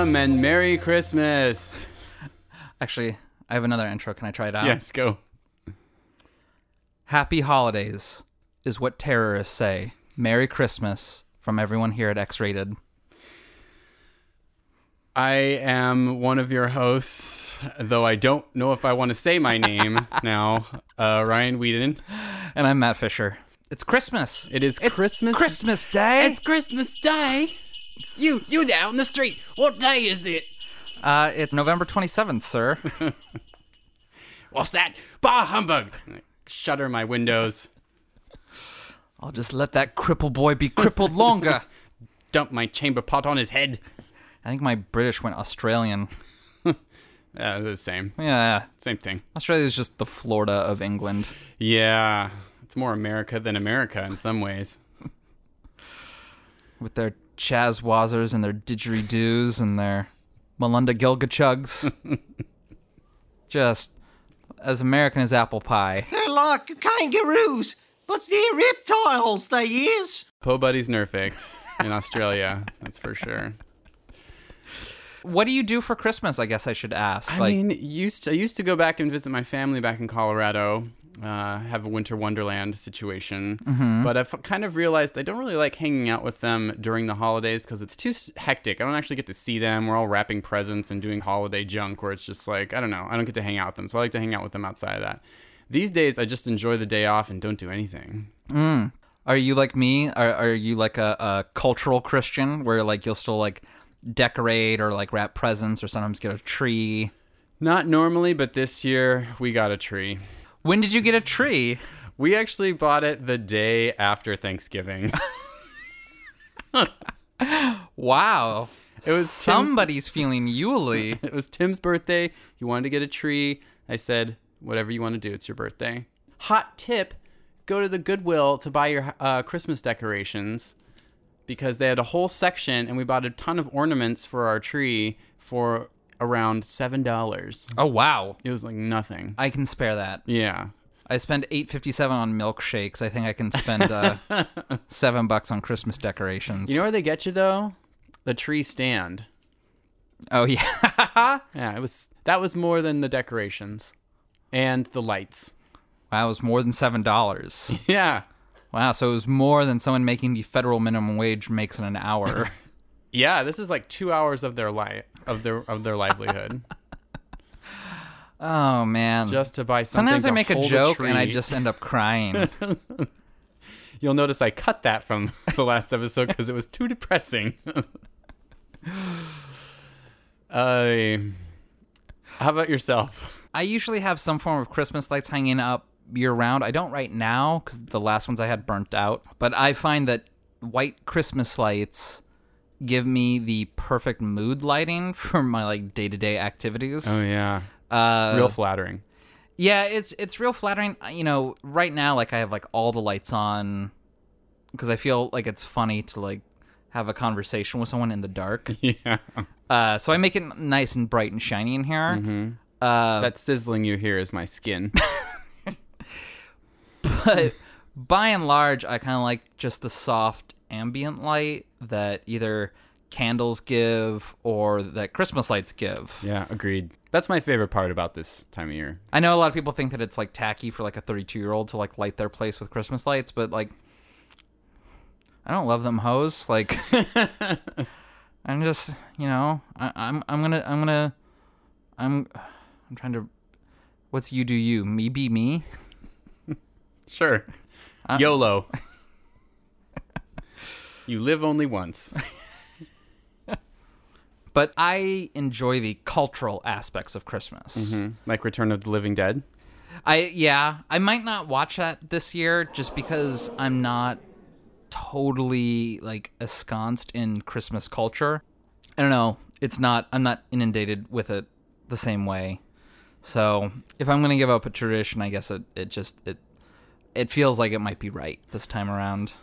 Welcome and Merry Christmas. Actually, I have another intro. Can I try it out? Yes, go. Happy holidays is what terrorists say. Merry Christmas from everyone here at X Rated. I am one of your hosts, though I don't know if I want to say my name now. Uh, Ryan Whedon. And I'm Matt Fisher. It's Christmas. It is Christmas. Christmas Day. It's Christmas Day. You, you there on the street. What day is it? uh, it's November 27th, sir. What's that? Bah humbug. Shutter my windows. I'll just let that cripple boy be crippled longer. Dump my chamber pot on his head. I think my British went Australian. Yeah, the same. Yeah, Same thing. Australia's just the Florida of England. Yeah, it's more America than America in some ways. with their Chaz Wazers and their didgeridoos and their Melinda Gilgachugs. Just as American as apple pie. They're like kangaroos, but they're reptiles, they is. Po Buddy's nerfed in Australia, that's for sure. What do you do for Christmas? I guess I should ask. I mean, used to, I used to go back and visit my family back in Colorado, uh, have a winter wonderland situation. But I've kind of realized I don't really like hanging out with them during the holidays because it's too hectic. I don't actually get to see them. We're all wrapping presents and doing holiday junk where it's just like, I don't know, I don't get to hang out with them. So I like to hang out with them outside of that. These days, I just enjoy the day off and don't do anything. are you like me? Are, are you like a, a cultural Christian where like you'll still like decorate or like wrap presents or sometimes get a tree? Not normally, but this year we got a tree. When did you get a tree? We actually bought it the day after Thanksgiving. Wow. It was Tim's- somebody's feeling Yule. It was Tim's birthday. He wanted to get a tree. I said, whatever you want to do, it's your birthday. Hot tip go to the Goodwill to buy your uh, Christmas decorations because they had a whole section and we bought a ton of ornaments for our tree for around $7. Oh wow. It was like nothing. I can spare that. Yeah. I spend eight fifty seven on milkshakes. I think I can spend uh, seven bucks on Christmas decorations. You know where they get you though? The tree stand. oh yeah, Yeah, it was that was more than the decorations and the lights. wow, it was more than seven dollars. Yeah. Wow, so it was more than someone making the federal minimum wage makes in an hour. Yeah, this is like 2 hours of their life of their of their livelihood. oh man. just to buy something. Sometimes I make a joke and I just end up crying. You'll notice I cut that from the last episode because it was too depressing. uh, how about yourself? I usually have some form of Christmas lights hanging up year round. I don't right now because the last ones I had burnt out. But I find that white Christmas lights give me the perfect mood lighting for my like day to day activities. Oh yeah, Uh, real flattering. Yeah, it's it's real flattering. You know, right now, like I have like all the lights on because I feel like it's funny to like have a conversation with someone in the dark. Yeah, Uh, so I make it nice and bright and shiny in here. Mm-hmm. Uh, that sizzling you hear is my skin. but by and large, I kind of like just the soft ambient light that either candles give or that Christmas lights give. yeah, agreed. That's my favorite part about this time of year. I know a lot of people think that it's like tacky for like a 32 year old to like light their place with Christmas lights, but like, I don't love them hoes. Like, I'm just, you know, I, I'm, I'm gonna, I'm gonna, I'm, I'm trying to. What's you do you? Me be me. Sure, Uh, YOLO. You live only once. But I enjoy the cultural aspects of Christmas. Hmm, Like Return of the Living Dead. I yeah, I might not watch that this year just because I'm not totally like ensconced in Christmas culture. I don't know. It's not I'm not inundated with it the same way. So, if I'm going to give up a tradition, I guess it it just it it feels like it might be right this time around.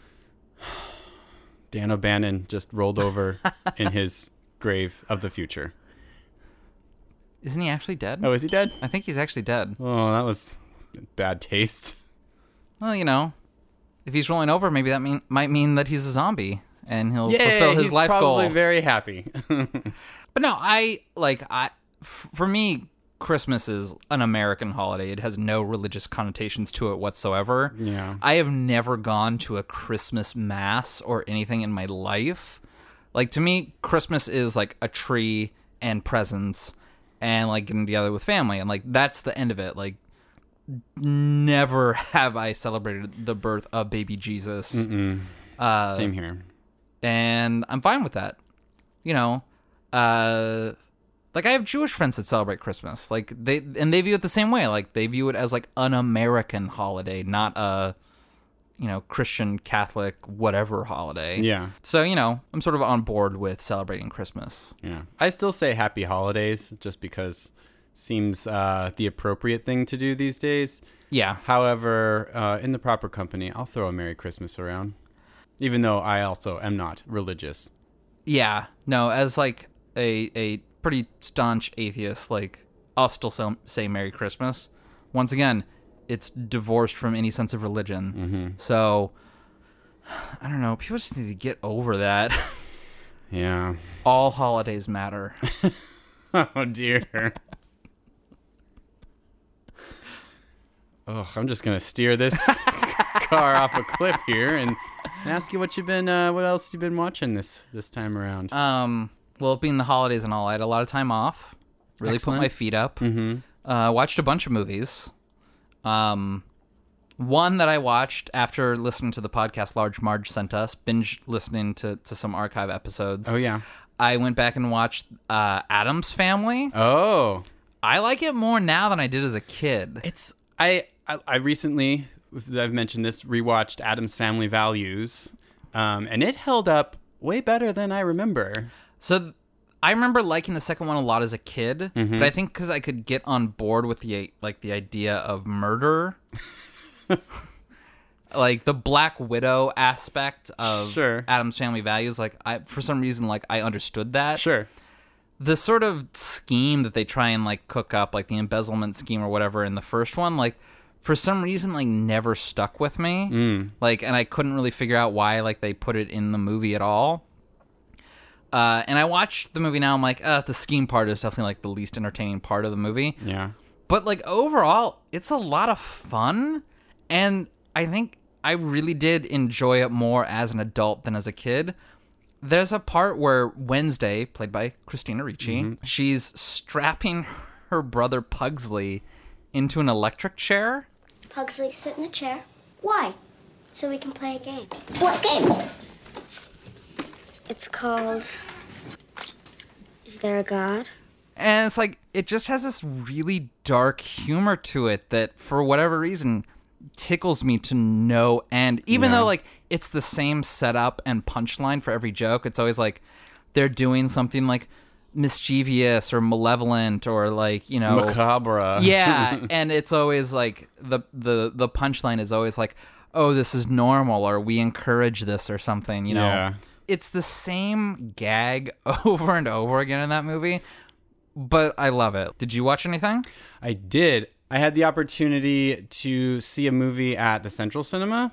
Dan O'Bannon just rolled over in his grave of the future. Isn't he actually dead? Oh, is he dead? I think he's actually dead. Oh, that was bad taste. Well, you know, if he's rolling over, maybe that mean might mean that he's a zombie and he'll Yeah, fulfill his he's life probably goal. very happy. But no, I like I f- for me Christmas is an American holiday. It has no religious connotations to it whatsoever. Yeah. I have never gone to a Christmas mass or anything in my life. Like to me, Christmas is like a tree and presents and like getting together with family and like that's the end of it. Like never have I celebrated the birth of baby Jesus. Uh, Same here. and I'm fine with that. You know, uh, like I have Jewish friends that celebrate Christmas, like they and they view it the same way. Like they view it as like an American holiday, not a you know Christian Catholic whatever holiday. Yeah. So you know, I'm sort of on board with celebrating Christmas. Yeah. I still say happy holidays just because seems uh, the appropriate thing to do these days. Yeah, However, uh, in the proper company, I'll throw a Merry Christmas around. Even though I also am not religious. yeah. No, as like a a pretty staunch atheist, like I'll still say, say Merry Christmas. Once again, it's divorced from any sense of religion. So I don't know. People just need to get over that. Yeah. All holidays matter. Oh dear. oh, I'm just gonna steer this car off a cliff here and ask you what you've been, uh, what else you been watching this this time around. Um, well, being the holidays and all, I had a lot of time off. Really Excellent. put my feet up. Mm-hmm. Uh, watched a bunch of movies. Um, one that I watched after listening to the podcast Large Marge sent us, binge listening to, to some archive episodes. oh yeah. I went back and watched uh, Addams Family. Oh, I like it more now than I did as a kid. it's I I, I recently I've mentioned this rewatched Addams Family Values, um, and it held up way better than I remember. So th- I remember liking the second one a lot as a kid, but I mm-hmm. think because I could get on board with the like the idea of murder, like the Black Widow aspect of Sure. Addams Family Values. Like I, for some reason, like I understood that. Sure. The sort of scheme that they try and like cook up, like the embezzlement scheme or whatever in the first one, like for some reason, like never stuck with me. Mm. Like, and I couldn't really figure out why like they put it in the movie at all. Uh, and I watched the movie now. I'm like, uh, the scheme part is definitely like the least entertaining part of the movie. Yeah. But like overall, it's a lot of fun, and I think I really did enjoy it more as an adult than as a kid. There's a part where Wednesday, played by Christina Ricci, she's strapping her brother Pugsley into an electric chair. Pugsley, sit in the chair. Why? So we can play a game. What game? It's called. Is there a God? and it's like it just has this really dark humor to it that for whatever reason tickles me to no end even Yeah. though like it's the same setup and punchline for every joke it's always like they're doing something like mischievous or malevolent or like you know Macabre. yeah and it's always like the the the punchline is always like oh this is normal or we encourage this or something you know Yeah. It's the same gag over and over again in that movie but i love it did you watch anything I did. I had the opportunity to see a movie at the Central Cinema,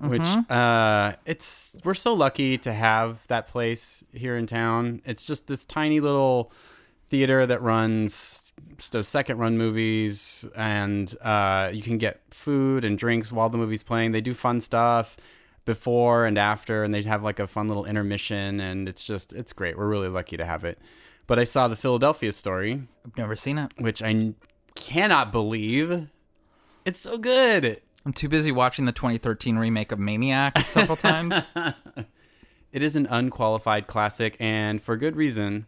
which uh, it's we're so lucky to have that place here in town. It's just this tiny little theater that runs those second run movies, and uh, you can get food and drinks while the movie's playing. They do fun stuff before and after, and they have like a fun little intermission, and it's just it's great. We're really lucky to have it. But I saw the Philadelphia story, i've never seen it which I n- cannot believe. It's so good. i'm too busy watching the 2013 remake of maniac several times It is an unqualified classic, and for good reason.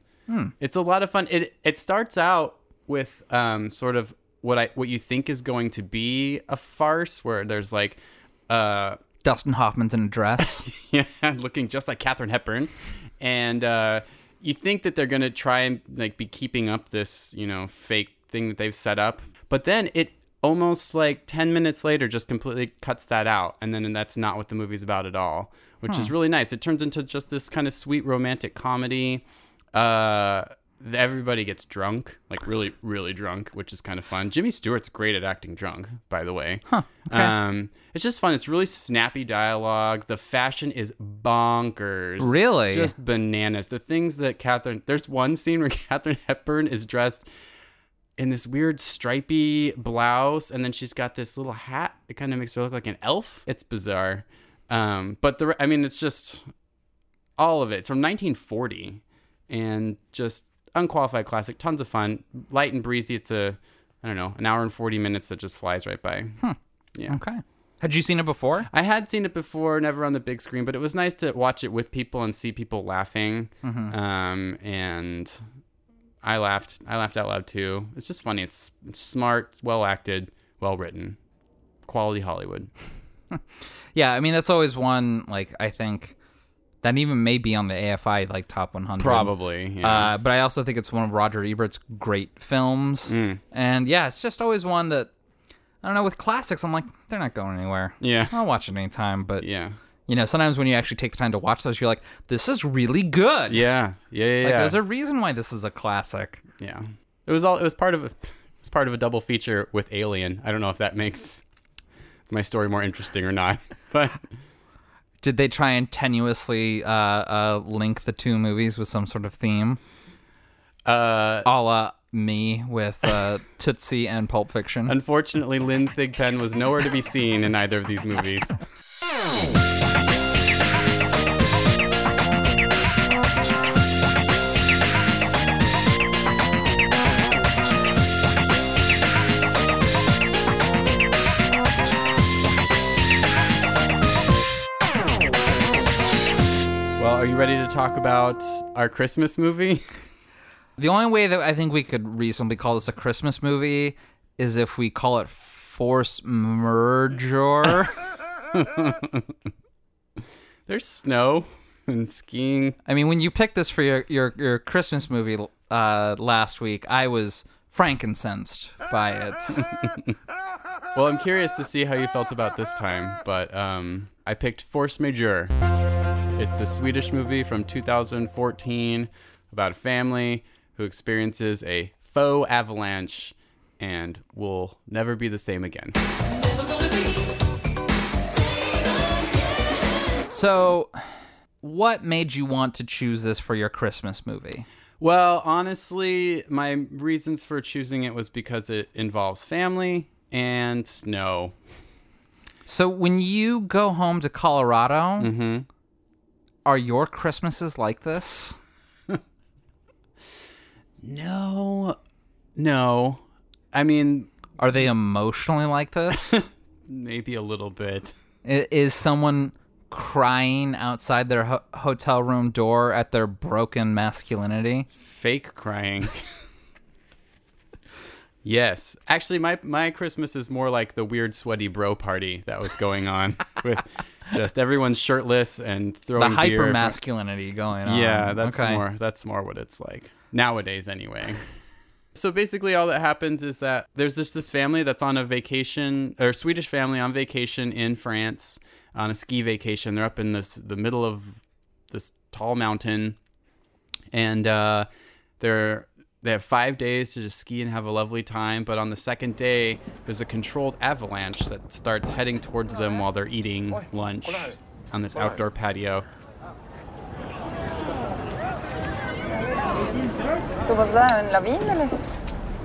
It's a lot of fun. It it starts out with um, sort of what I what you think is going to be a farce, where there's like uh, dustin hoffman's in a dress. Yeah, looking just like Katharine Hepburn, and uh, you think that they're gonna try and like be keeping up this you know fake thing that they've set up, but then it almost like 10 minutes later just completely cuts that out. And then that's not what the movie's about at all which is really nice. It turns into just this kind of sweet romantic comedy. Uh everybody gets drunk, like really, really drunk, which is kind of fun. Jimmy Stewart's great at acting drunk, by the way. Huh. okay. Um, it's just fun. It's really snappy dialogue. The fashion is bonkers. Really? Just bananas. The things that Katharine. There's one scene where Katharine Hepburn is dressed in this weird stripy blouse, and then she's got this little hat. It kind of makes her look like an elf. It's bizarre. Um, but the, I mean, it's just all of it. It's from 1940, and just unqualified classic. Tons of fun, light and breezy. It's a, I don't know, an hour and 40 minutes that just flies right by. Yeah. Okay. Had you seen it before? I had seen it before, never on the big screen, but it was nice to watch it with people and see people laughing. Um, and I laughed. I laughed out loud too. It's just funny. It's, it's smart, well acted, well written, quality Hollywood. Yeah, I mean that's always one like I think that even may be on the AFI like top 100. Probably. Yeah. Uh, but I also think it's one of Roger Ebert's great films. Mm. And yeah, it's just always one that I don't know with classics I'm like they're not going anywhere. yeah. I'll watch it anytime, but Yeah. you know, sometimes when you actually take the time to watch those you're like this is really good. Yeah. Yeah. Yeah. Like yeah. there's a reason why this is a classic. yeah. It was all. It was part of. A, it was part of a double feature with Alien. I don't know if that makes my story more interesting or not, but Did they try and tenuously uh, uh, link the two movies with some sort of theme? uh, A la me with uh, Tootsie and Pulp Fiction. Unfortunately, Lynn Thigpen was nowhere to be seen in either of these movies. are you ready to talk about our Christmas movie? The only way that I think we could reasonably call this a Christmas movie is if we call it Force Merger. There's snow and skiing. I mean, when you picked this for your your, your Christmas movie uh, last week, I was frankincense by it. Well, I'm curious to see how you felt about this time, but um, I picked Force Majeure. It's a Swedish movie from 2014 about a family who experiences a faux avalanche and will never be the same again. so, what made you want to choose this for your Christmas movie? Well, honestly, my reasons for choosing it was because it involves family and snow. So, when you go home to Colorado, mm-hmm. Are your Christmases like this? No, no. I mean, Are they emotionally like this? maybe a little bit. Is someone crying outside their ho- hotel room door at their broken masculinity? fake crying. yes, actually, my my Christmas is more like the weird sweaty bro party that was going on with just everyone's shirtless and The throwing beer hyper masculinity going on. Yeah, that's okay. more that's more what it's like nowadays, anyway. So basically, all that happens is that there's just this family that's on a vacation, or Swedish family on vacation in France on a ski vacation. They're up in this the middle of this tall mountain, and uh, they're they have five days to just ski and have a lovely time. But on the second day, there's a controlled avalanche that starts heading towards them while they're eating lunch on this outdoor patio. Då var det där en lavin eller?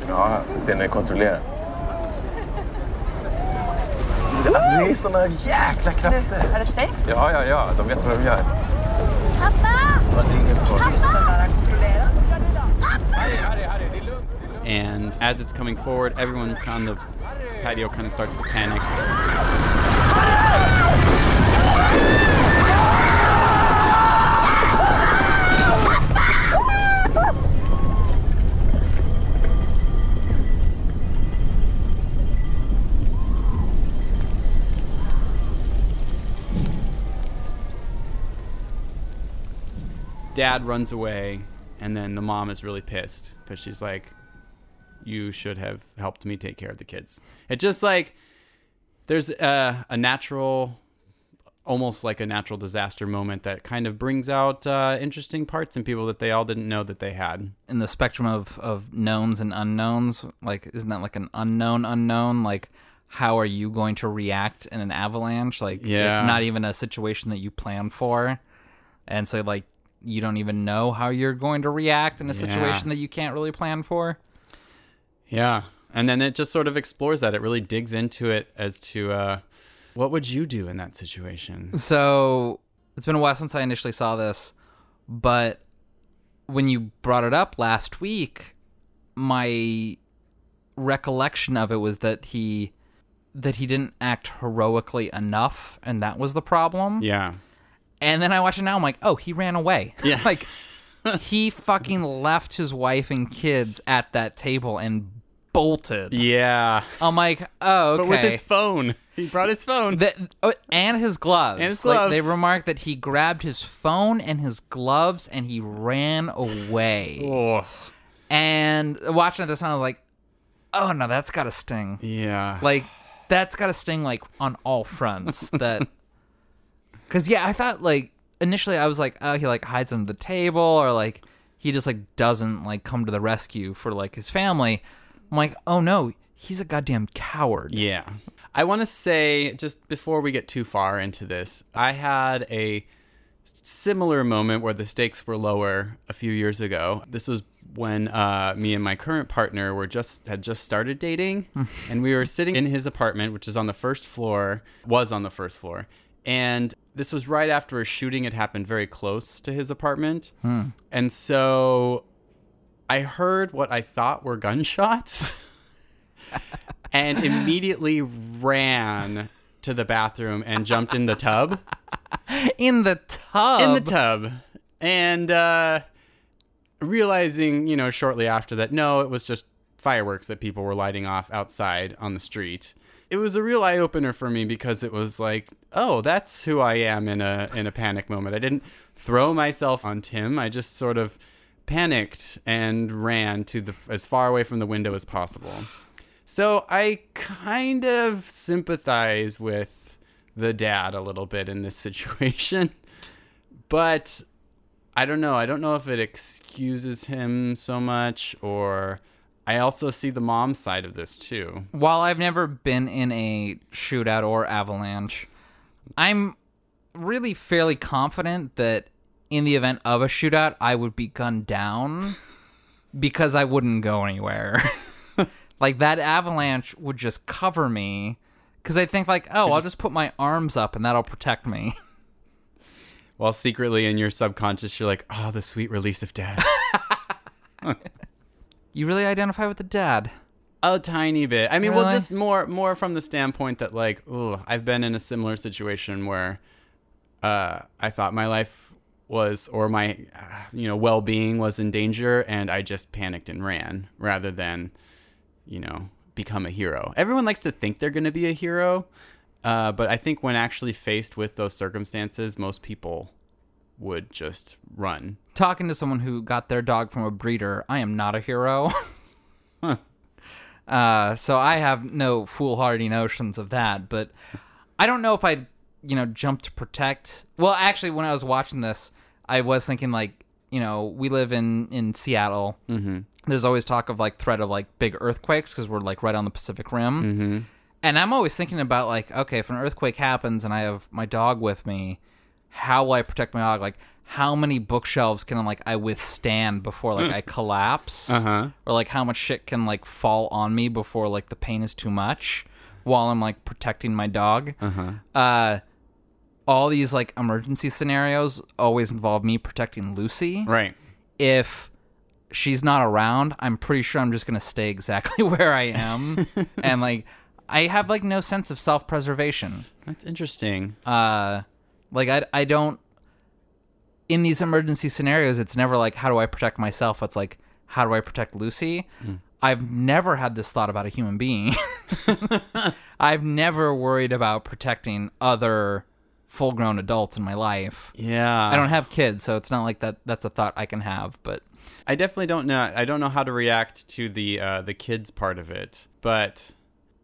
Ja, den är kontrollerad. Alltså, det är såna jäkla krafter. Är det safe? Ja, ja, ja. De vet vad de gör. Pappa! Ja, det är ingen fara. Den där är kontrollerad. And as it's coming forward, everyone on the patio kind of starts to panic. Dad runs away, and then the mom is really pissed because she's like, you should have helped me take care of the kids. It just like there's a, a natural almost like a natural disaster moment that kind of brings out uh, interesting parts in people that they all didn't know that they had. in the spectrum of of knowns and unknowns like isn't that like an unknown unknown like how are you going to react in an avalanche like Yeah. it's not even a situation that you plan for and so like you don't even know how you're going to react in a situation that you can't really plan for Yeah. And then it just sort of explores that. It really digs into it as to uh, what would you do in that situation? so it's been a while since i initially saw this but when you brought it up last week my recollection of it was that he that he didn't act heroically enough and that was the problem Yeah. And then i watch it now i'm like oh he ran away Yeah. like he fucking left his wife and kids at that table and bolted Yeah. i'm like oh okay But with his phone. He brought his phone. that, oh, and his gloves. And his Like, they gloves. remarked that he grabbed his phone and his gloves and he ran away. oh. And watching it this time, I was like, oh no, that's got to sting. Yeah. Like, that's got to sting like on all fronts. That, because yeah, I thought like initially I was like, oh, he like hides under the table or like he just like doesn't like come to the rescue for like his family. I'm like, oh no, he's a goddamn coward. Yeah. I want to say, just before we get too far into this, I had a similar moment where the stakes were lower a few years ago. This was when uh, me and my current partner were just had just started dating, and we were sitting in his apartment, which is on the first floor, was on the first floor, and this was right after a shooting had happened very close to his apartment, and so I heard what I thought were gunshots. and immediately ran to the bathroom and jumped in the tub. In the tub. In the tub. And uh, realizing, you know, shortly after that, no, it was just fireworks that people were lighting off outside on the street. It was a real eye opener for me because it was like, oh, that's who I am in a in a panic moment. I didn't throw myself on Tim. I just sort of panicked and ran to the as far away from the window as possible. So I kind of sympathize with the dad a little bit in this situation. But I don't know. I don't know if it excuses him so much or I also see the mom side of this too. While I've never been in a shootout or avalanche, I'm really fairly confident that in the event of a shootout, I would be gunned down because I wouldn't go anywhere. like that avalanche would just cover me because I think like, oh, I'll just put my arms up and that'll protect me. While secretly in your subconscious you're like, "Oh, the sweet release of dad." You really identify with the dad. A tiny bit. I mean, well, Really? just more more from the standpoint that like, oh, I've been in a similar situation where uh, I thought my life was or my you know well-being was in danger, and I just panicked and ran rather than you know become a hero. Everyone likes to think they're going to be a hero, uh, but I think when actually faced with those circumstances, most people would just run. talking to someone who got their dog from a breeder, I am not a hero. uh, so I have no foolhardy notions of that, but I don't know if I'd, you know, jump to protect. Well, actually, when I was watching this, I was thinking like, you know, we live in in Seattle. Mm-hmm. There's always talk of like threat of like big earthquakes because we're like right on the Pacific Rim. Mm-hmm. And I'm always thinking about like, okay, if an earthquake happens and I have my dog with me, how will I protect my dog? Like, how many bookshelves can like I withstand before like I collapse? Uh-huh. Or like how much shit can like fall on me before like the pain is too much while I'm like protecting my dog? Uh-huh. Uh all these like emergency scenarios always involve me protecting Lucy. Right. If she's not around, I'm pretty sure I'm just gonna stay exactly where I am. and like I have like no sense of self preservation That's interesting. uh like i i don't in these emergency scenarios it's never like how do i protect myself it's like how do i protect lucy i've never had this thought about a human being i've never worried about protecting other full grown adults in my life yeah. i don't have kids so it's not like that that's a thought i can have but I definitely don't know. I don't know how to react to the uh, the kids part of it, but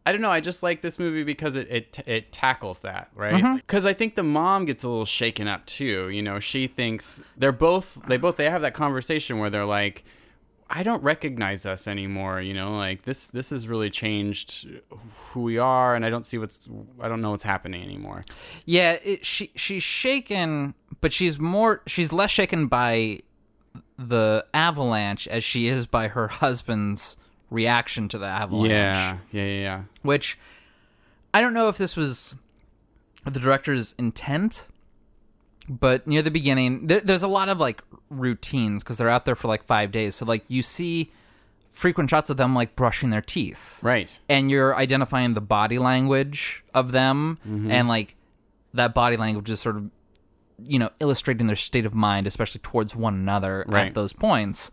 I don't know. I just like this movie because it it, it tackles that right. Mm-hmm. Because I think the mom gets a little shaken up too. You know, she thinks they're both they both they have that conversation where they're like, I don't recognize us anymore. You know, like this this has really changed who we are, and I don't see what's I don't know what's happening anymore. Yeah, it, she she's shaken, but she's more she's less shaken by the avalanche as she is by her husband's reaction to the avalanche. Yeah, yeah, yeah, yeah. Which I don't know if this was the director's intent, but near the beginning, there, there's a lot of like routines because they're out there for like five days. So like you see frequent shots of them like brushing their teeth, Right. and you're identifying the body language of them Mm-hmm. and like that body language is sort of you know illustrating their state of mind especially towards one another right. at those points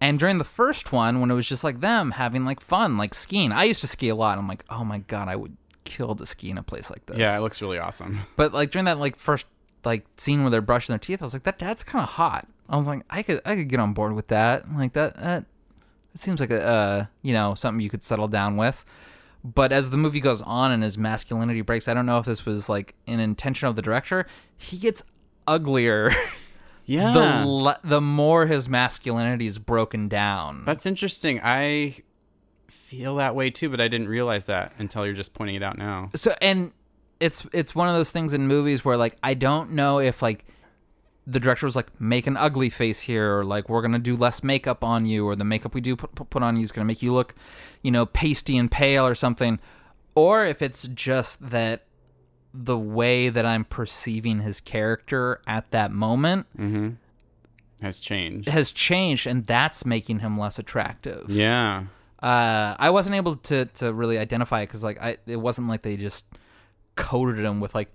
and during the first one when it was just like them having like fun like skiing i used to ski a lot. I'm like oh my god i would kill to ski in a place like this. Yeah, it looks really awesome. but like during that like first like scene where they're brushing their teeth i was like that dad's kind of hot. I was like i could i could get on board with that. Like that that it seems like a uh, you know something you could settle down with. But as the movie goes on and his masculinity breaks i don't know if this was like an intention of the director he gets uglier Yeah. the le- the more his masculinity is broken down That's interesting. I feel that way too, but I didn't realize that until you're just pointing it out now. so and it's it's one of those things in movies where like I don't know if like the director was like make an ugly face here or like we're gonna do less makeup on you or the makeup we do put, put put on you is gonna make you look you know pasty and pale or something or if it's just that the way that I'm perceiving his character at that moment Has changed. has changed and that's making him less attractive Yeah. uh, I wasn't able to to really identify it because like I it wasn't like they just coated him with like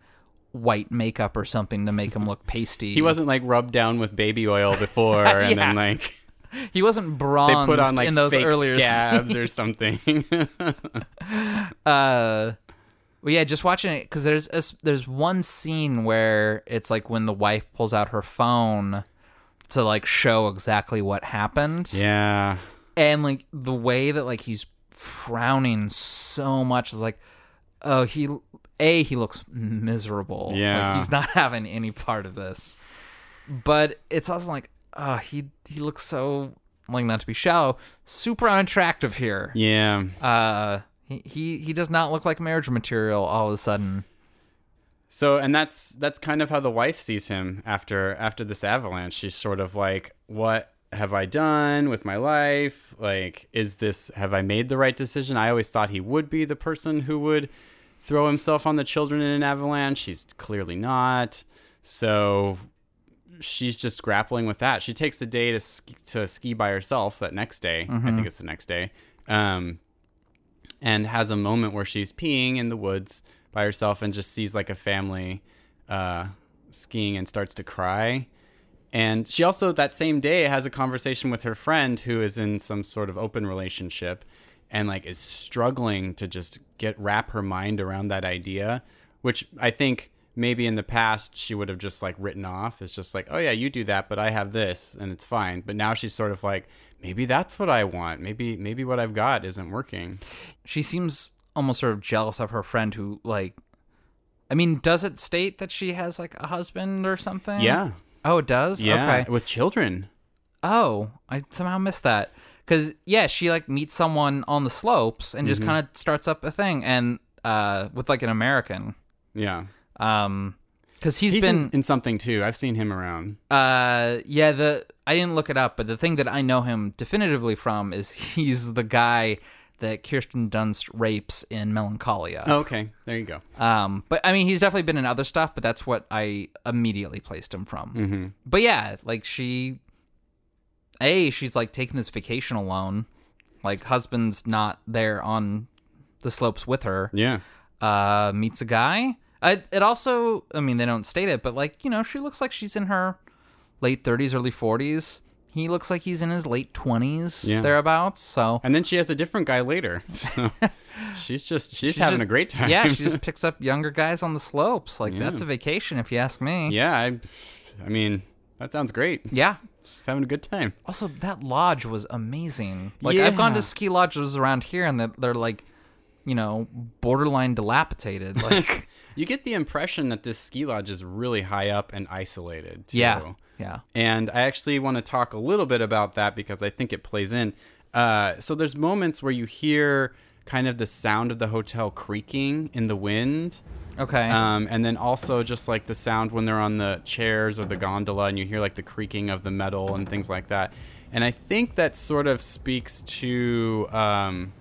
white makeup or something to make him look pasty. He wasn't like rubbed down with baby oil before and then like He wasn't bronzed they put on like in those fake earlier scabs or something. uh well yeah just watching it because there's a there's one scene where it's like when the wife pulls out her phone to like show exactly what happened yeah. and like the way that like he's frowning so much is like oh he a he looks miserable Like, Yeah. he's not having any part of this but it's also like oh he he looks so like not to be shallow super unattractive here Yeah. uh he, he he does not look like marriage material all of a sudden So and that's that's kind of how the wife sees him after after this avalanche. She's sort of like, "What have I done with my life? Like, is this have I made the right decision?" I always thought he would be the person who would throw himself on the children in an avalanche. He's clearly not. So she's just grappling with that. She takes a day to ski, to ski by herself that next day. I think it's the next day. Um, and has a moment where she's peeing in the woods by herself and just sees like a family uh, skiing and starts to cry. And she also that same day has a conversation with her friend who is in some sort of open relationship and like is struggling to just get wrap her mind around that idea, which I think maybe in the past she would have just like written off. It's just like, oh yeah, you do that, but I have this and it's fine. But now she's sort of like, maybe that's what I want. Maybe maybe what I've got isn't working. she seems almost sort of jealous of her friend who like i mean does it state that she has like a husband or something Yeah. oh it does Yeah, okay with children. oh i somehow missed that because yeah she like meets someone on the slopes and Mm-hmm. just kind of starts up a thing and uh with like an american Yeah, um because he's he's been in, in something too. I've seen him around. Uh, yeah. The I didn't look it up, but the thing that I know him definitively from is he's the guy that Kirsten Dunst rapes in Melancholia. Oh, okay, there you go. Um, but I mean, he's definitely been in other stuff, but that's what I immediately placed him from. Mm-hmm. But yeah, like she, a she's like taking this vacation alone, like husband's not there on the slopes with her. Yeah, Uh, meets a guy. I, it also, I mean, they don't state it, but like you know, she looks like she's in her late thirties, early forties. He looks like he's in his late twenties, Yeah. thereabouts. So and then she has a different guy later. So she's just she's, She's having just- a great time. Yeah, she just picks up younger guys on the slopes. Like that's a vacation, if you ask me. yeah. I, I mean, that sounds great. Yeah. She's having a good time. Also, that lodge was amazing. Like I've gone to ski lodges around here, and they're, they're like you know, borderline dilapidated. Like, You get the impression that this ski lodge is really high up and isolated. Too. yeah, yeah. And I actually want to talk a little bit about that because I think it plays in. Uh, so there's moments where you hear kind of the sound of the hotel creaking in the wind. Okay. Um, and then also just like the sound when they're on the chairs or the gondola and you hear like the creaking of the metal and things like that. And I think that sort of speaks to um,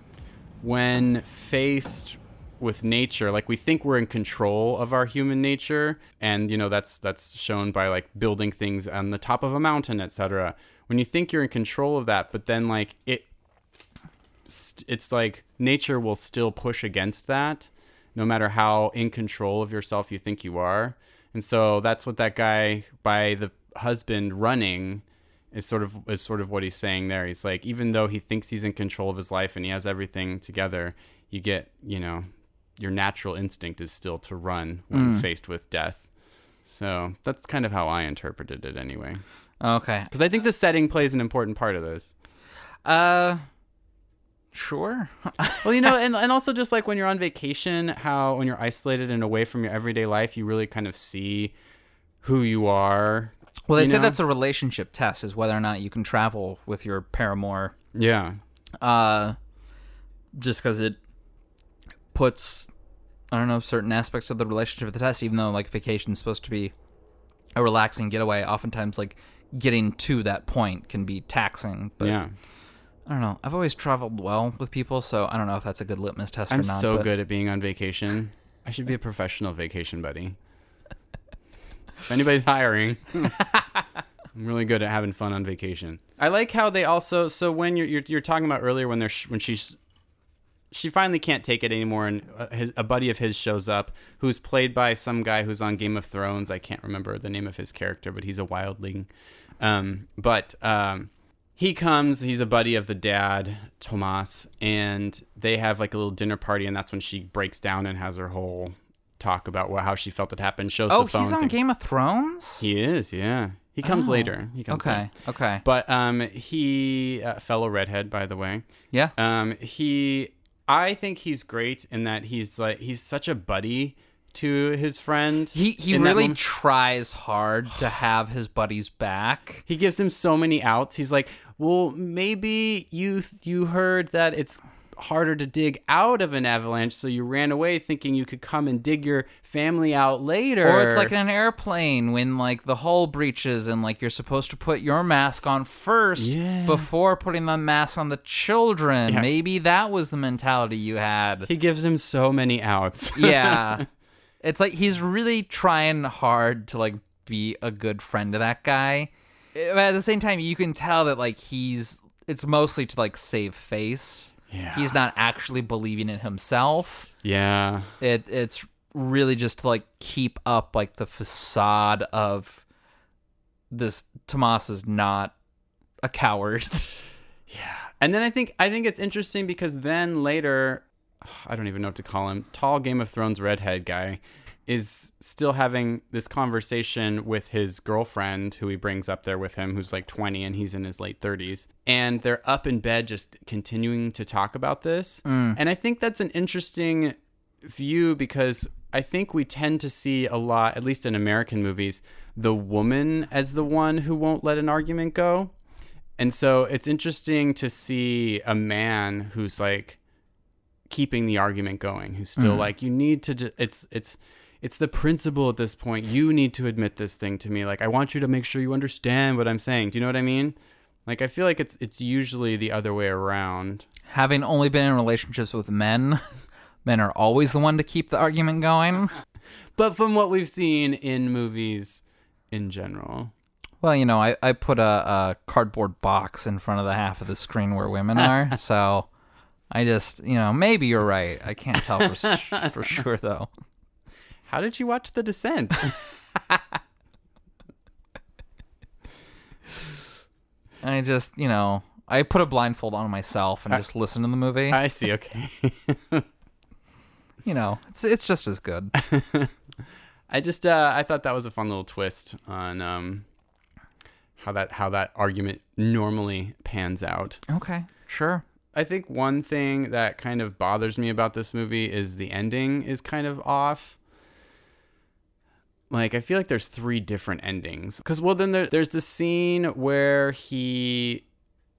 when faced with nature. Like we think we're in control of our human nature and you know that's that's shown by like building things on the top of a mountain etc when you think you're in control of that but then like it it's like nature will still push against that no matter how in control of yourself you think you are. And so that's what that guy by the husband running is sort of is sort of what he's saying there. He's like even though he thinks he's in control of his life and he has everything together you get you know your natural instinct is still to run when faced with death so that's kind of how i interpreted it anyway okay. because i think the setting plays an important part of this Uh, sure. well, you know, and, and also just like when you're on vacation, how when you're isolated and away from your everyday life, you really kind of see who you are. Well, they you say know? that's a relationship test, is whether or not you can travel with your paramour. Yeah. Uh, just because it puts, I don't know, certain aspects of the relationship at the test. Even though like vacation is supposed to be a relaxing getaway, oftentimes like getting to that point can be taxing. But yeah. I don't know. I've always traveled well with people, so I don't know if that's a good litmus test I'm or not. so but- good at being on vacation. I should be a professional vacation buddy. if anybody's hiring, I'm really good at having fun on vacation. I like how they also so when you're you're, you're talking about earlier when they're sh- when she's she finally can't take it anymore and uh, his, a buddy of his shows up who's played by some guy who's on Game of Thrones. I can't remember the name of his character, but he's a wildling. Um, but um, he comes. He's a buddy of the dad, Tomas, and they have like a little dinner party, and that's when she breaks down and has her whole talk about what, how she felt it happened. Shows Oh, the phone. he's on thing. Game of Thrones. He is, yeah. He comes Oh, later. He comes Okay. later. Okay. But um, he uh, fellow redhead, by the way. Yeah. Um, he, I think he's great in that he's like he's such a buddy to his friend. He he really tries hard to have his buddies back. he gives him so many outs. He's like, well, maybe you you heard that it's harder to dig out of an avalanche, so you ran away thinking you could come and dig your family out later. Or it's like an airplane when like the hull breaches and like you're supposed to put your mask on first Yeah. before putting the mask on the children. Yeah. Maybe that was the mentality you had. he gives him so many outs. yeah. It's like he's really trying hard to like be a good friend to that guy. But at the same time, you can tell that like he's it's mostly to like save face. Yeah. He's not actually believing it himself. yeah. It it's really just to like keep up like the facade of this Tomas is not a coward. Yeah. And then I think I think it's interesting because then later, I don't even know what to call him. Tall Game of Thrones redhead guy is still having this conversation with his girlfriend who he brings up there with him who's like 20 and he's in his late 30s and they're up in bed just continuing to talk about this. Mm. And i think that's an interesting view because i think we tend to see a lot at least in american movies the woman as the one who won't let an argument go. And so it's interesting to see a man who's like keeping the argument going, who's still mm. like, you need to, it's, it's, it's the principle at this point. You need to admit this thing to me. Like, I want you to make sure you understand what I'm saying. Do you know what I mean? Like, I feel like it's, it's usually the other way around. Having only been in relationships with men, men are always the one to keep the argument going. But from what we've seen in movies in general. Well, you know, I, I put a, a cardboard box in front of the half of the screen where women are, so I just, you know, maybe you're right. I can't tell for, for sure, though. How did you watch The Descent? I just, you know, I put a blindfold on myself and just listen to the movie. I see. Okay. you know, it's it's just as good. I just uh, I thought that was a fun little twist on um, how that how that argument normally pans out. Okay, sure. I think one thing that kind of bothers me about this movie is the ending is kind of off. Like I feel like there's three different endings. Cause well then there, there's the scene where he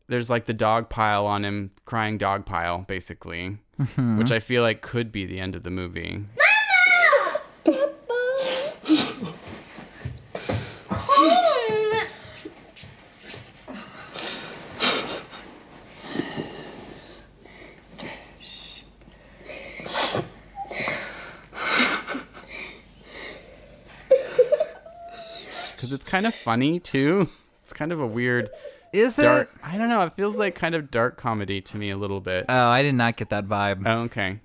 there's like the dog pile on him, crying dog pile, basically. Mm-hmm. Which I feel like could be the end of the movie. Kind of funny too. It's kind of a weird Is it? I don't know, it feels like kind of dark comedy to me a little bit. Oh, I did not get that vibe. Oh, okay.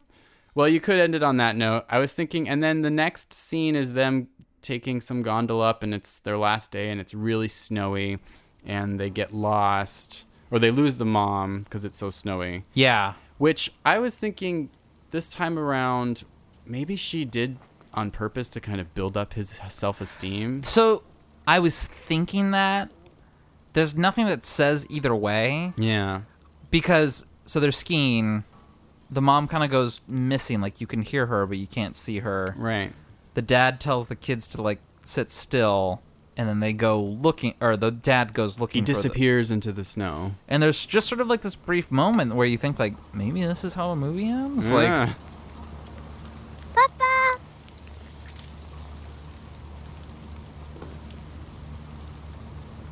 Well, you could end it on that note. I was thinking, and then the next scene is them taking some gondola up, and it's their last day, and it's really snowy, and they get lost, or they lose the mom because it's so snowy. yeah. Which I was thinking this time around, maybe she did on purpose to kind of build up his self esteem. So I was thinking that there's nothing that says either way Yeah. because so they're skiing. The mom kind of goes missing, like you can hear her, but you can't see her. Right. The dad tells the kids to like sit still, and then they go looking, or the dad goes He looking. for the- disappears into the snow. and there's just sort of like this brief moment where you think like maybe this is how a movie ends. Like Yeah. Papa!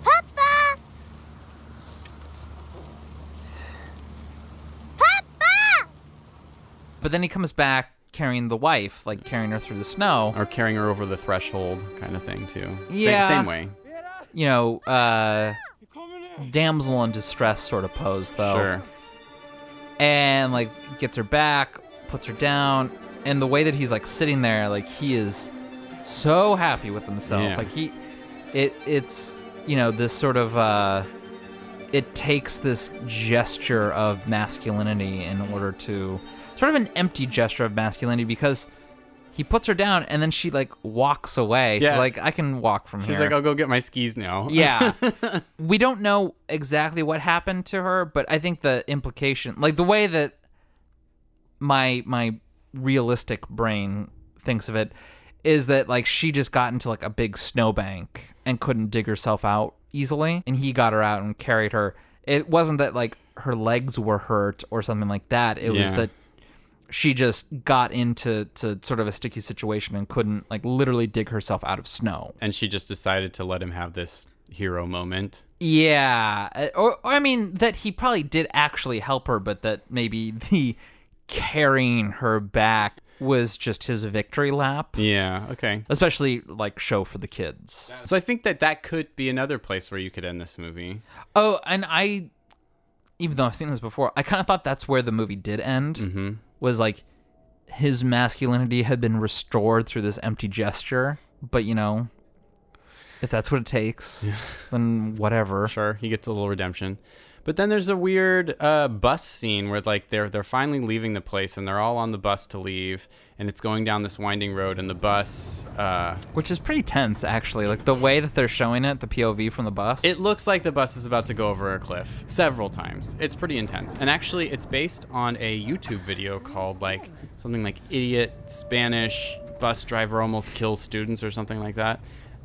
Papa! Papa! But then he comes back carrying the wife, like carrying her through the snow. or carrying her over the threshold kind of thing too. Yeah. Same, way. You know, uh, damsel in distress sort of pose though. Sure. And like gets her back, puts her down, and the way that he's like sitting there, like he is so happy with himself. Yeah. Like he, it, it's you know this sort of. uh it takes this gesture of masculinity in order to sort of an empty gesture of masculinity because he puts her down and then she like walks away. Yeah. She's like, I can walk from She's here. She's like, I'll go get my skis now. Yeah. we don't know exactly what happened to her, but I think the implication, like the way that my my realistic brain thinks of it is that like she just got into like a big snowbank and couldn't dig herself out easily and he got her out and carried her. It wasn't that like her legs were hurt or something like that. It was that she just got into to sort of a sticky situation and couldn't like literally dig herself out of snow. And she just decided to let him have this hero moment. Yeah, uh, or, or I mean that he probably did actually help her, but that maybe the carrying her back was just his victory lap. Yeah. Okay. Especially like show for the kids. So I think that that could be another place where you could end this movie. Oh, and I, even though I've seen this before, I kind of thought that's where the movie did end. Mm-hmm. Was like his masculinity had been restored through this empty gesture. But you know, if that's what it takes, then whatever. Sure, he gets a little redemption. But then there's a weird uh, bus scene where like they're they're finally leaving the place and they're all on the bus to leave and it's going down this winding road and the bus uh, Which is pretty tense, actually. Like the way that they're showing it, the POV from the bus. It looks like the bus is about to go over a cliff several times. It's pretty intense. And actually, it's based on a YouTube video called like something like Idiot Spanish Bus Driver Almost Kills Students or something like that.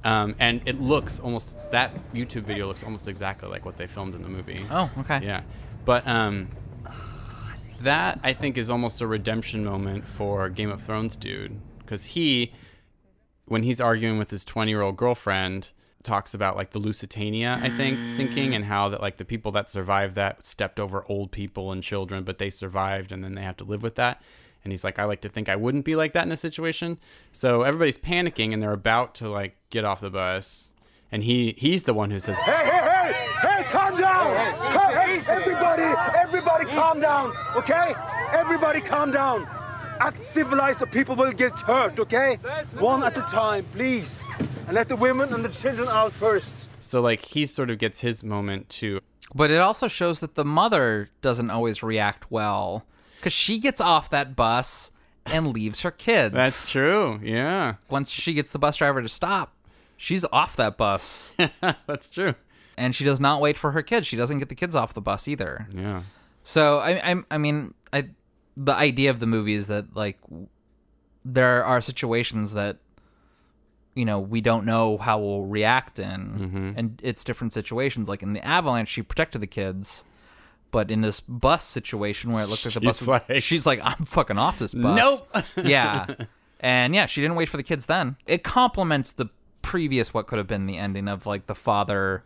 Um, and it looks almost, that YouTube video looks almost exactly like what they filmed in the movie. Oh, okay. Yeah. But um, that, I think, is almost a redemption moment for Game of Thrones dude. Because he, when he's arguing with his 20 year old girlfriend, talks about like the Lusitania, I think, sinking and how that like the people that survived that stepped over old people and children, but they survived and then they have to live with that. And he's like, I like to think I wouldn't be like that in a situation. So everybody's panicking and they're about to like get off the bus. And he he's the one who says, Hey, hey, hey! Hey, calm down! Calm, hey, everybody, everybody calm down, okay? Everybody calm down. Act civilized or people will get hurt, okay? One at a time, please. And let the women and the children out first. so like he sort of gets his moment too. But it also shows that the mother doesn't always react well because she gets off that bus and leaves her kids. That's true. Yeah. Once she gets the bus driver to stop, she's off that bus. That's true. and she does not wait for her kids. She doesn't get the kids off the bus either. Yeah. So I, I, I mean, I, the idea of the movie is that like there are situations that you know we don't know how we'll react in, mm-hmm. and it's different situations. Like in the avalanche, she protected the kids. But in this bus situation where it looked like the bus, She's was- like- she's like, I'm fucking off this bus. Nope. yeah, and yeah, she didn't wait for the kids. Then it complements the previous what could have been the ending of like the father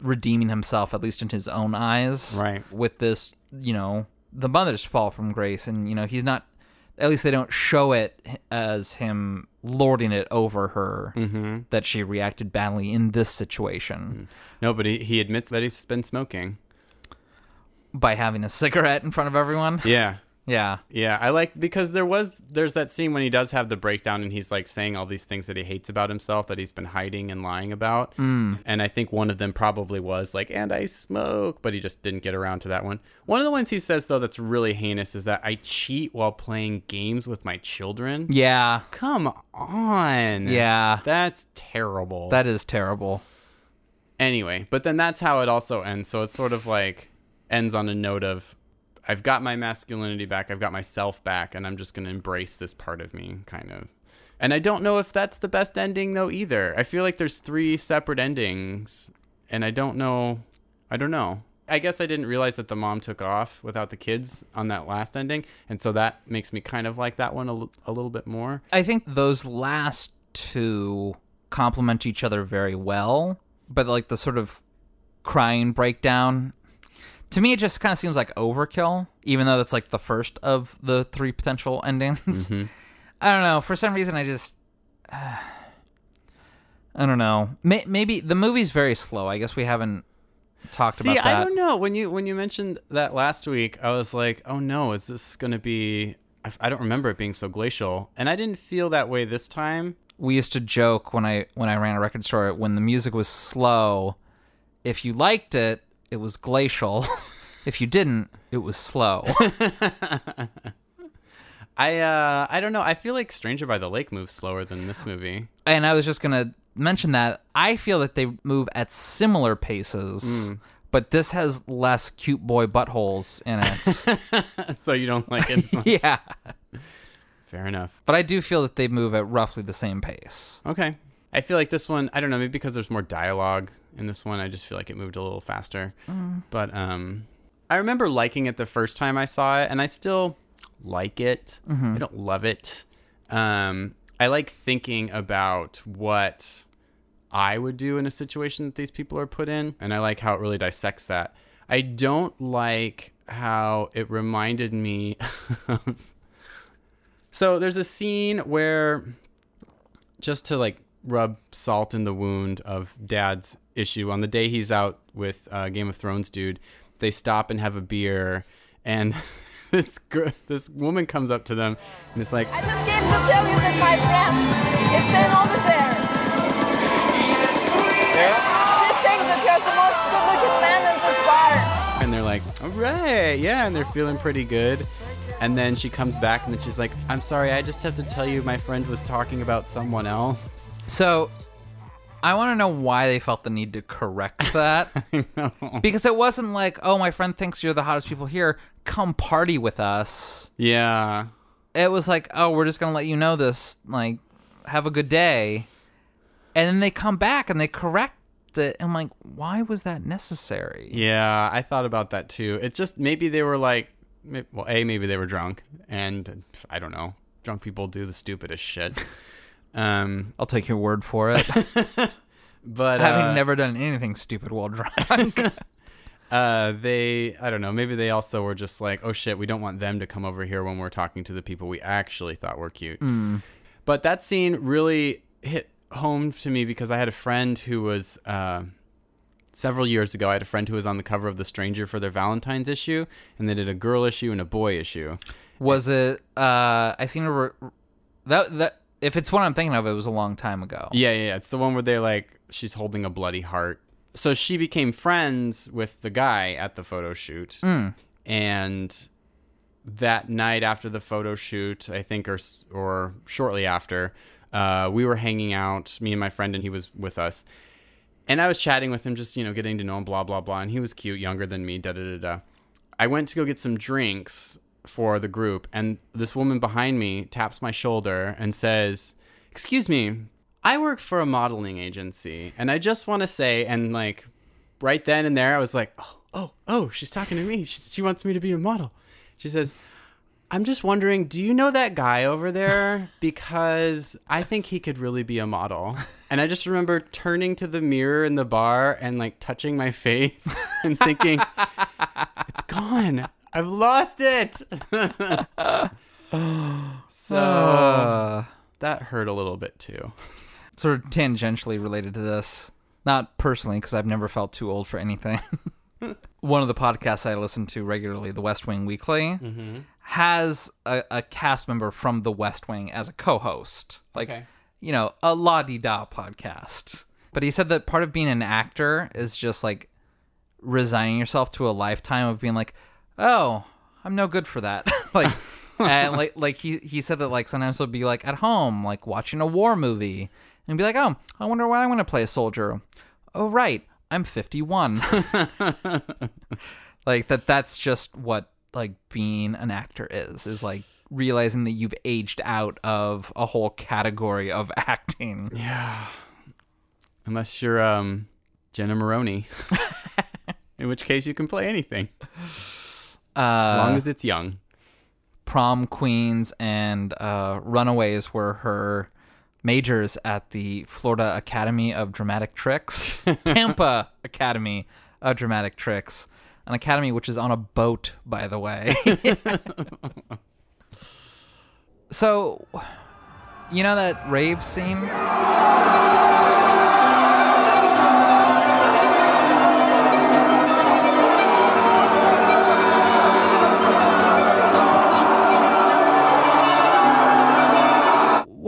redeeming himself at least in his own eyes Right. with this you know the mother's fall from grace and you know he's not at least they don't show it as him lording it over her mm-hmm. that she reacted badly in this situation mm. No, but he, he admits that he's been smoking. By having a cigarette in front of everyone Yeah. yeah Yeah, I like because there was there's that scene when he does have the breakdown and he's like saying all these things that he hates about himself that he's been hiding and lying about. Mm. And I think one of them probably was like, "And I smoke," but he just didn't get around to that one. One of the ones he says though that's really heinous is that I cheat while playing games with my children. yeah Come on. Yeah. That's terrible. that is terrible anyway, but then that's how it also ends. So it's sort of like ends on a note of I've got my masculinity back, I've got myself back, and I'm just going to embrace this part of me, kind of. And I don't know if that's the best ending though either. I feel like there's three separate endings, and I don't know. I don't know. I guess I didn't realize that the mom took off without the kids on that last ending, and so that makes me kind of like that one a l- a little bit more. I think those last two complement each other very well, but like the sort of crying breakdown, to me, it just kind of seems like overkill, even though that's like the first of the three potential endings. Mm-hmm. I don't know. For some reason, I just. I don't know. May- maybe the movie's very slow. I guess we haven't talked See, about that. I don't know. When you when you mentioned that last week, I was like, oh no, is this going to be? I, I don't remember it being so glacial, and I didn't feel that way this time. we used to joke when I when I ran a record store when the music was slow, if you liked it, it was glacial. if you didn't, it was slow. I uh I don't know. I feel like Stranger by the Lake moves slower than this movie. and I was just gonna mention that I feel that they move at similar paces, but this has less cute boy buttholes in it. so you don't like it. as much. yeah, Fair enough. but I do feel that they move at roughly the same pace. Okay. I feel like this one. I don't know. Maybe because there's more dialogue in this one, I just feel like it moved a little faster. But um, I remember liking it the first time I saw it, and I still like it. I don't love it. Um, I like thinking about what I would do in a situation that these people are put in, and I like how it really dissects that. I don't like how it reminded me of. So there's a scene where just to like rub salt in the wound of dad's issue on the day he's out with uh, Game of Thrones dude they stop and have a beer and this gr- this woman comes up to them and it's like I just came to tell you that my friend is staying over there. Yeah? She thinks that you're the most good-looking man in this bar. and they're like all right yeah and they're feeling pretty good and then she comes back and then she's like I'm sorry I just have to tell you my friend was talking about someone else So, I want to know why they felt the need to correct that. Because it wasn't like, oh, my friend thinks you're the hottest people here. Come party with us. yeah It was like, oh, we're just going to let you know this. Like, have a good day. And then they come back and they correct it. I'm like, why was that necessary? Yeah, I thought about that too. It's just maybe they were like, well, a maybe they were drunk, and I don't know. Drunk people do the stupidest shit. Um, I'll take your word for it. but Having uh, never done anything stupid while drunk. uh, they, I don't know. Maybe they also were just like, oh shit, we don't want them to come over here when we're talking to the people we actually thought were cute. But that scene really hit home to me because I had a friend who was. Uh, several years ago, I had a friend who was on the cover of The Stranger for their Valentine's issue, and they did a girl issue and a boy issue. was it, uh, I seem to, re- that, that, if it's what I'm thinking of, it was a long time ago. Yeah, yeah, yeah. It's the one where they're like, she's holding a bloody heart. So she became friends with the guy at the photo shoot. And that night after the photo shoot, I think, or, or shortly after, uh, we were hanging out, me and my friend, and he was with us. And I was chatting with him, just, you know, getting to know him, blah, blah, blah. And he was cute, younger than me, da, da, da, da. I went to go get some drinks for the group, and this woman behind me taps my shoulder and says, Excuse me, I work for a modeling agency, and I just want to say, and like right then and there, I was like, Oh, oh, oh, she's talking to me. She, she wants me to be a model. She says, I'm just wondering, do you know that guy over there? Because I think he could really be a model. And I just remember turning to the mirror in the bar and like touching my face and thinking, it's gone. I've lost it. so Uh, that hurt a little bit too. sort of tangentially related to this. Not personally, because I've never felt too old for anything. One of the podcasts I listen to regularly, The West Wing Weekly, has a, a cast member from The West Wing as a co host. Like, Okay. you know, a la di da podcast. But he said that part of being an actor is just like resigning yourself to a lifetime of being like, oh, I'm no good for that. like, and like, like he he said that like sometimes he'll be like at home, like watching a war movie, and be like, oh, I wonder why I want to play a soldier. Oh, right, I'm 51. like that. That's just what like being an actor is. Is like realizing that you've aged out of a whole category of acting. Yeah. Unless you're um, Jenna Maroney, in which case you can play anything as long Uh, as it's young. prom queens and uh, runaways were her majors at the Florida Academy of Dramatic Tricks, Tampa Academy of Dramatic Tricks, an academy which is on a boat, by the way. so, you know that rave scene?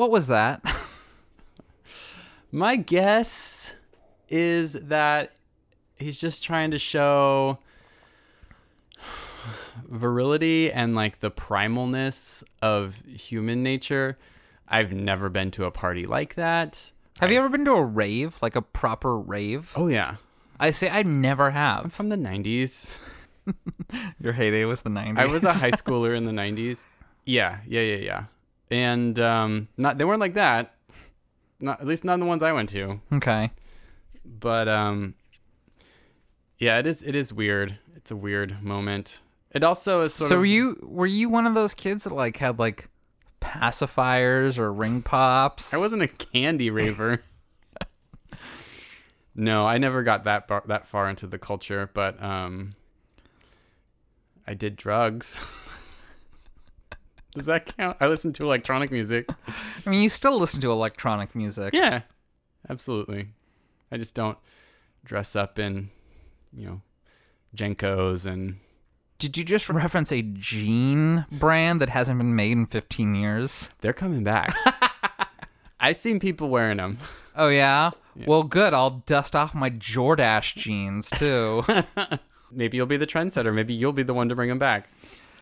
What was that? My guess is that he's just trying to show virility and like the primalness of human nature. I've never been to a party like that. Have you ever been to a rave, like a proper rave? Oh yeah, I say I never have. from the 90s. Your heyday was the 90s. I was a high schooler in the 90s. Yeah, yeah, yeah, yeah. And um not they weren't like that. Not at least not the ones I went to. okay. but um yeah it is it is weird it's a weird moment it also is sort So of were you were you one of those kids that like had like pacifiers or ring pops? i wasn't a candy raver no i never got that bar, that far into the culture but um i did drugs does that count i listen to electronic music I mean, you still listen to electronic music. yeah absolutely i just don't dress up in you know JNCOs and Did you just reference a jean brand that hasn't been made in 15 years? They're coming back. I've seen people wearing them. Oh yeah? Well, good. I'll dust off my Jordache jeans too. Maybe you'll be the trendsetter. Maybe you'll be the one to bring them back.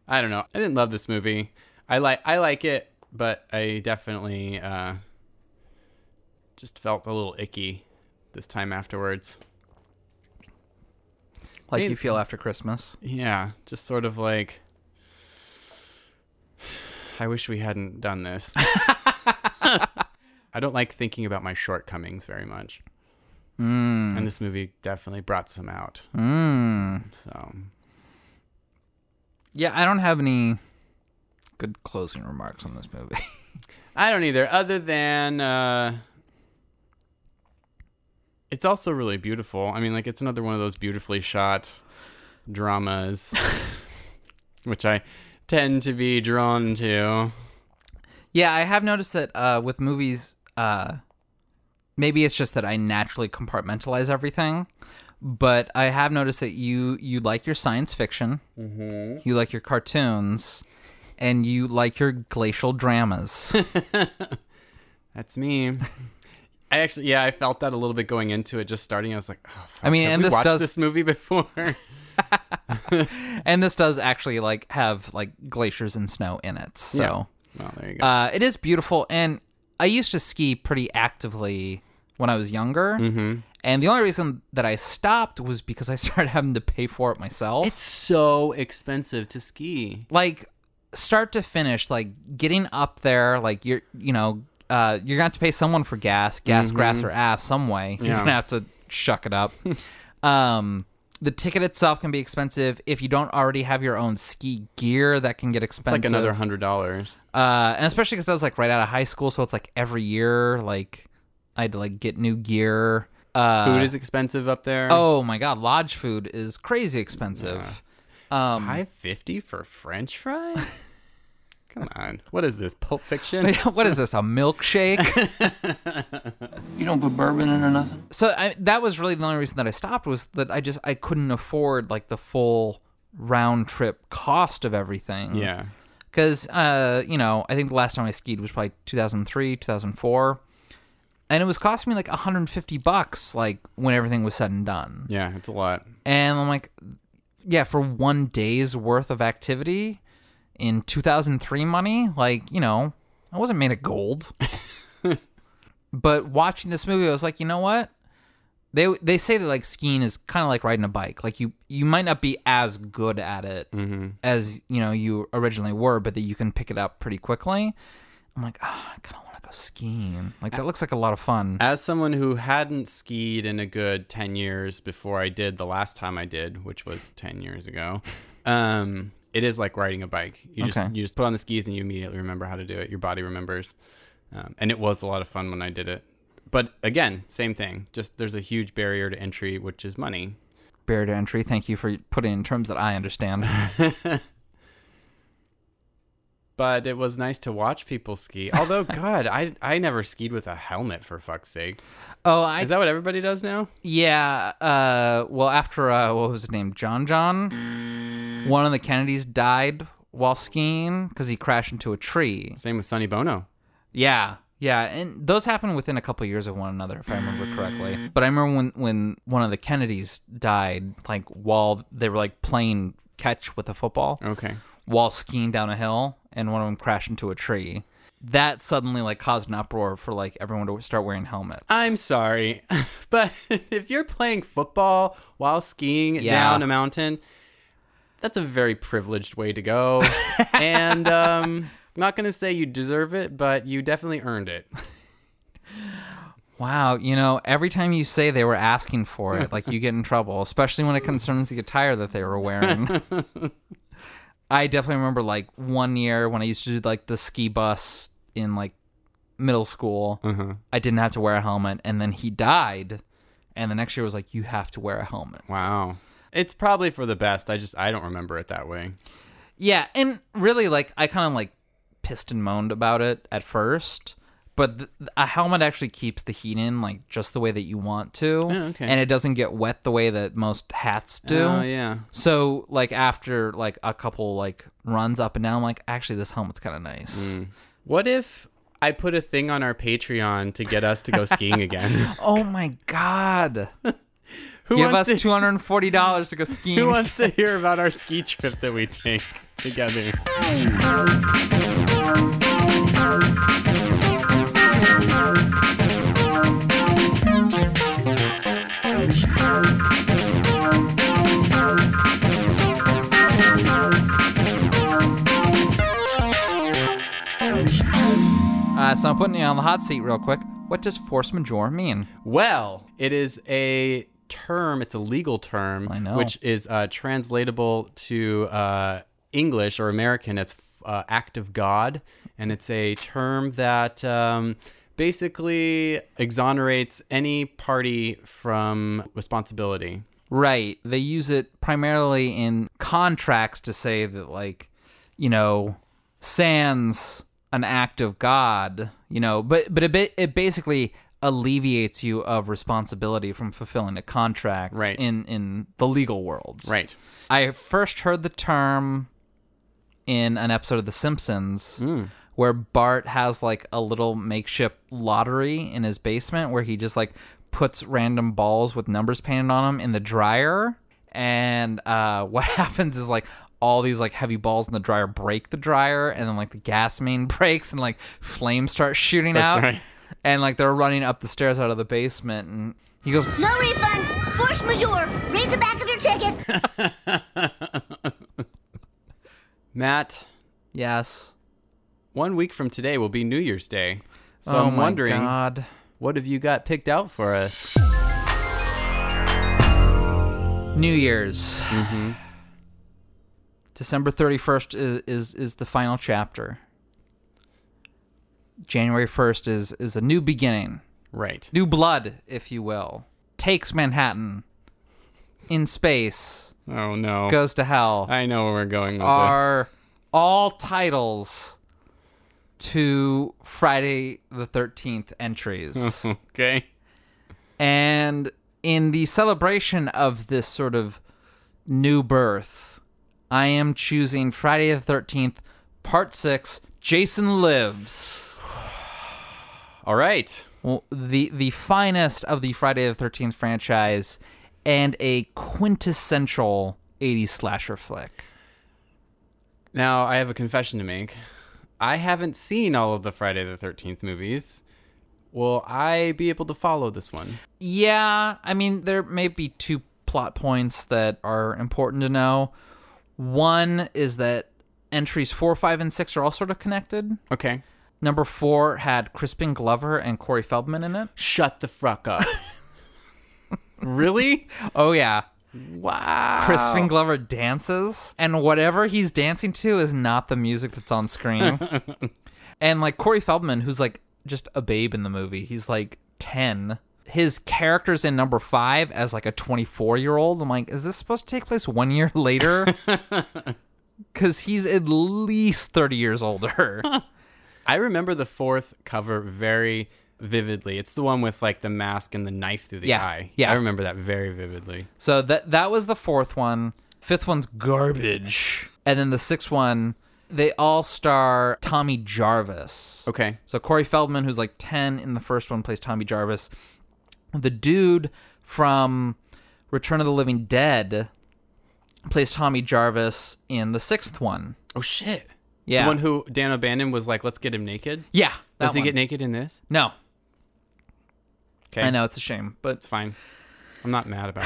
I don't know. I didn't love this movie. I like I like it, but I definitely uh, just felt a little icky this time afterwards. like you feel after Christmas. Yeah, just sort of like I wish we hadn't done this. I don't like thinking about my shortcomings very much. And this movie definitely brought some out. Mm. So Yeah, I don't have any good closing remarks on this movie. I don't either, other than uh, it's also really beautiful. I mean, like it's another one of those beautifully shot dramas, which I tend to be drawn to. Yeah, I have noticed that uh, with movies, uh, maybe it's just that I naturally compartmentalize everything. But I have noticed that you you like your science fiction, mm-hmm. you like your cartoons, and you like your glacial dramas. That's me. I actually, yeah, I felt that a little bit going into it. Just starting, I was like, oh, fuck, I mean, and this watched does- this movie before. and this does actually like have like glaciers and snow in it. So Yeah. well, there you go. uh, it is beautiful. And I used to ski pretty actively when I was younger, And the only reason that I stopped was because I started having to pay for it myself. It's so expensive to ski. like start to finish, like getting up there, like you're, you know, uh, you're gonna have to pay someone for gas, gas, grass, or ass some way. You're gonna have to shuck it up. um, the ticket itself can be expensive if you don't already have your own ski gear. That can get It's expensive. like another hundred dollars. uh, and especially because I was like right out of high school, so it's like every year, like I had to like get new gear. Uh, Food is expensive up there. oh my god, lodge food is crazy expensive. Um, Five fifty for French fries? Come on, what is this? Pulp Fiction? what is this? A milkshake? You don't put bourbon in or nothing? so I, that was really the only reason that I stopped was that I just I couldn't afford like the full round trip cost of everything. yeah, because uh, you know I think the last time I skied was probably 2003, 2004, and it was costing me like 150 bucks like when everything was said and done. yeah, it's a lot. And I'm like, yeah, for one day's worth of activity in 2003 money, like, you know, I wasn't made of gold. but watching this movie, I was like, you know what? They they say that like skiing is kind of like riding a bike. Like you you might not be as good at it as, you know, you originally were, but that you can pick it up pretty quickly. I'm like, ah, I kind of want to go skiing. Like that looks like a lot of fun. As someone who hadn't skied in a good 10 years before I did the last time I did, which was 10 years ago, um, it is like riding a bike. You just you just put on the skis and you immediately remember how to do it. Your body remembers. Um, and it was a lot of fun when I did it. But again, same thing. Just there's a huge barrier to entry, which is money. Barrier to entry. Thank you for putting in terms that I understand. But it was nice to watch people ski. Although, God, I I never skied with a helmet for fuck's sake. Oh, I Is that what everybody does now? Yeah. Uh, well, after uh, what was his name, John John, one of the Kennedys died while skiing because he crashed into a tree. Same with Sonny Bono. Yeah, yeah, and those happened within a couple of years of one another, if I remember correctly. But I remember when when one of the Kennedys died, like while they were like playing catch with a football Okay. While skiing down a hill, and one of them crashed into a tree. That suddenly like caused an uproar for like everyone to start wearing helmets. I'm sorry, but if you're playing football while skiing Yeah. down a mountain, that's a very privileged way to go. and um, I'm not going to say you deserve it, but you definitely earned it. Wow, you know, every time you say they were asking for it, like you get in trouble, especially when it concerns the attire that they were wearing. I definitely remember like one year when I used to do like the ski bus in like middle school. Mm-hmm. I didn't have to wear a helmet, and then he died, and the next year was like you have to wear a helmet. Wow. It's probably for the best. I just I don't remember it that way. Yeah, and really, like I kind of like pissed and moaned about it at first, but th- a helmet actually keeps the heat in like just the way that you want to, Oh, okay. and it doesn't get wet the way that most hats do. Oh yeah. So like after like a couple like runs up and down, I'm like actually this helmet's kind of nice. Mm. What if I put a thing on our Patreon to get us to go skiing again? Oh my god! Who Give us wants to, two hundred and forty dollars to go skiing. Who wants to hear about our ski trip that we take together? Uh, so I'm putting you on the hot seat real quick. What does force majeure mean? Well, it is a term, it's a legal term, I know. which is uh, translatable to uh, English or American as uh, act of God. And it's a term that um, basically exonerates any party from responsibility. Right. They use it primarily in contracts to say that, like, you know, sans an act of God, you know, but but it ba- it basically alleviates you of responsibility from fulfilling a contract Right. in in the legal worlds. Right. I first heard the term in an episode of The Simpsons where Bart has like a little makeshift lottery in his basement where he just like puts random balls with numbers painted on them in the dryer. And uh, what happens is like all these like heavy balls in the dryer break the dryer and then like the gas main breaks and like flames start shooting That's out right. and like they're running up the stairs out of the basement and He goes, No refunds. Force majeure. Read the back of your ticket. Matt, Yes. one week from today will be New Year's Day. So oh I'm my wondering, God. what have you got picked out for us? New Year's. Mm-hmm. December 31st is, is is the final chapter. January 1st is is a new beginning. Right. New blood, if you will. Takes Manhattan in space, Oh no. goes to hell. I know where we're going with are all titles to Friday the 13th entries. okay. And in the celebration of this sort of new birth, I am choosing Friday the 13th, part 6, Jason Lives. All right. Well, the the finest of the Friday the 13th franchise and a quintessential 80s slasher flick. Now I have a confession to make. I haven't seen all of the Friday the Thirteenth movies. Will I be able to follow this one? Yeah, I mean, there may be two plot points that are important to know. One is that entries four, five, and six are all sort of connected. Okay. Number four had Crispin Glover and Corey Feldman in it. Shut the fuck up. really? Oh, yeah. Wow. Crispin Glover dances, and whatever he's dancing to is not the music that's on screen. and like Corey Feldman, who's like just a babe in the movie, he's like 10. His character's in number five as like a 24 year old. I'm like, is this supposed to take place one year later? Because he's at least 30 years older. I remember the fourth cover very vividly. It's the one with like the mask and the knife through the Yeah, eye. yeah. I remember that very vividly. So that that was the fourth one. Fifth one's garbage. And then the sixth one, they all star Tommy Jarvis. Okay. So Corey Feldman, who's like 10 in the first one, plays Tommy Jarvis. The dude from Return of the Living Dead plays Tommy Jarvis in the sixth one. Oh shit. Yeah. The one who Dan O'Bannon was like, let's get him naked. Yeah. Does he one. get naked in this? No. Okay. I know it's a shame, but It's fine. I'm not mad about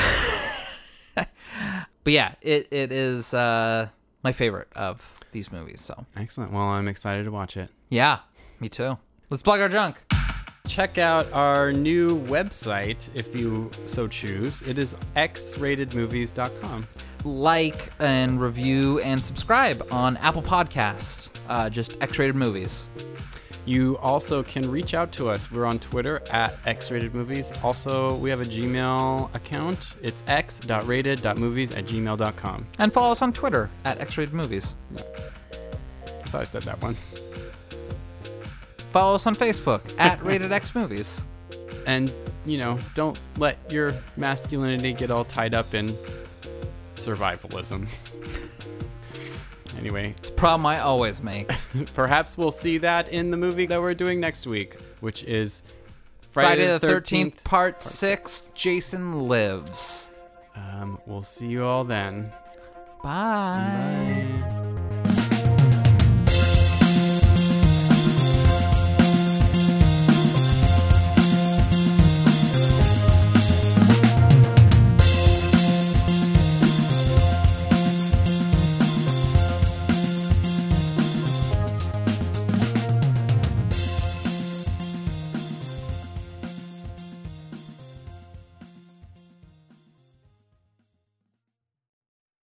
it. but yeah, it it is uh my favorite of these movies. So Excellent. Well, I'm excited to watch it. yeah, me too. Let's plug our junk. Check out our new website if you so choose. It is xratedmovies.com. Like and review and subscribe on Apple Podcasts. Uh, just X-rated movies. You also can reach out to us. We're on Twitter at xratedmovies. Also, we have a Gmail account. It's x.rated.movies at gmail.com. And follow us on Twitter at X-rated movies. I thought I said that one. Follow us on Facebook at Rated X Movies. And, you know, don't let your masculinity get all tied up in survivalism. anyway, It's a problem I always make. perhaps we'll see that in the movie that we're doing next week, which is Friday the 13th, Part 6, Jason Lives. Um, we'll see you all then. Bye. Bye.